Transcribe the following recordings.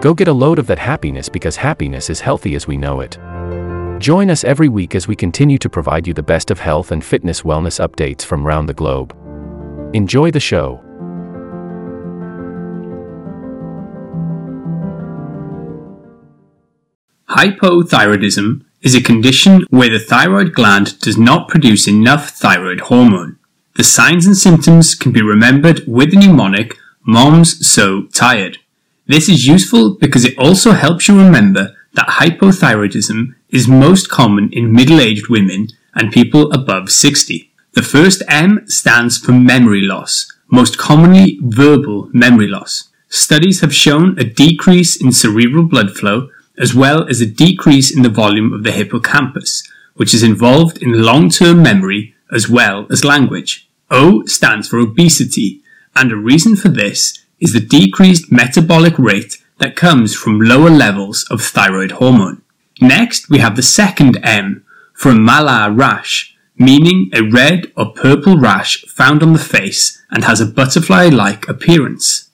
Go get a load of that happiness because happiness is healthy as we know it. Join us every week as we continue to provide you the best of health and fitness wellness updates from around the globe. Enjoy the show. Hypothyroidism is a condition where the thyroid gland does not produce enough thyroid hormone. The signs and symptoms can be remembered with the mnemonic MOMS so tired. This is useful because it also helps you remember that hypothyroidism is most common in middle-aged women and people above 60. The first M stands for memory loss, most commonly verbal memory loss. Studies have shown a decrease in cerebral blood flow as well as a decrease in the volume of the hippocampus, which is involved in long-term memory as well as language. O stands for obesity, and a reason for this is the decreased metabolic rate that comes from lower levels of thyroid hormone. Next, we have the second M for malar rash, meaning a red or purple rash found on the face and has a butterfly-like appearance.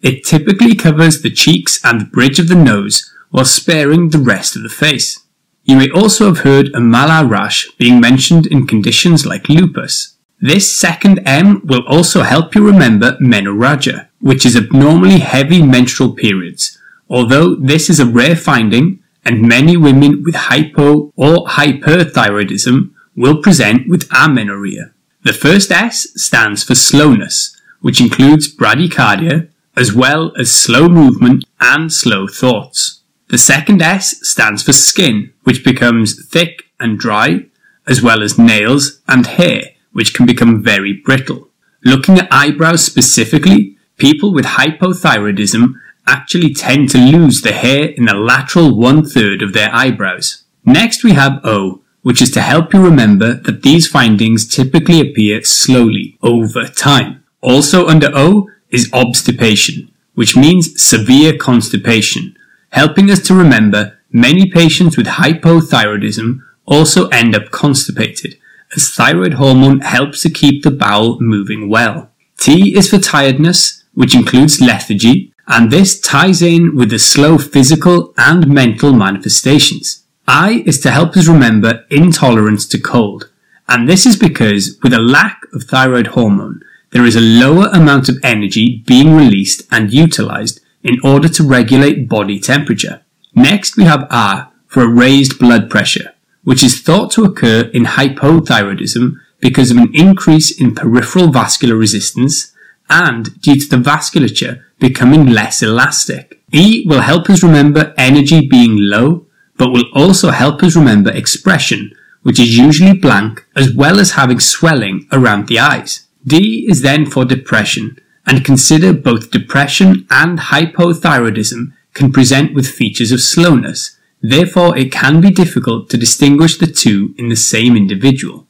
It typically covers the cheeks and bridge of the nose while sparing the rest of the face. You may also have heard a malar rash being mentioned in conditions like lupus. This second M will also help you remember menorrhagia, which is abnormally heavy menstrual periods, although this is a rare finding and many women with hypo or hyperthyroidism will present with amenorrhea. The first S stands for slowness, which includes bradycardia, as well as slow movement and slow thoughts. The second S stands for skin, which becomes thick and dry, as well as nails and hair, which can become very brittle. Looking at eyebrows specifically, people with hypothyroidism actually tend to lose the hair in the lateral one third of their eyebrows. Next we have O, which is to help you remember that these findings typically appear slowly over time. Also under O is obstipation, which means severe constipation, helping us to remember many patients with hypothyroidism also end up constipated, as thyroid hormone helps to keep the bowel moving well. T is for tiredness, which includes lethargy, and this ties in with the slow physical and mental manifestations. I is to help us remember intolerance to cold, and this is because with a lack of thyroid hormone, there is a lower amount of energy being released and utilized in order to regulate body temperature. Next we have R for a raised blood pressure, which is thought to occur in hypothyroidism because of an increase in peripheral vascular resistance and due to the vasculature becoming less elastic. E will help us remember energy being low, but will also help us remember expression, which is usually blank, as well as having swelling around the eyes. D is then for depression, and consider both depression and hypothyroidism can present with features of slowness, Therefore, it can be difficult to distinguish the two in the same individual.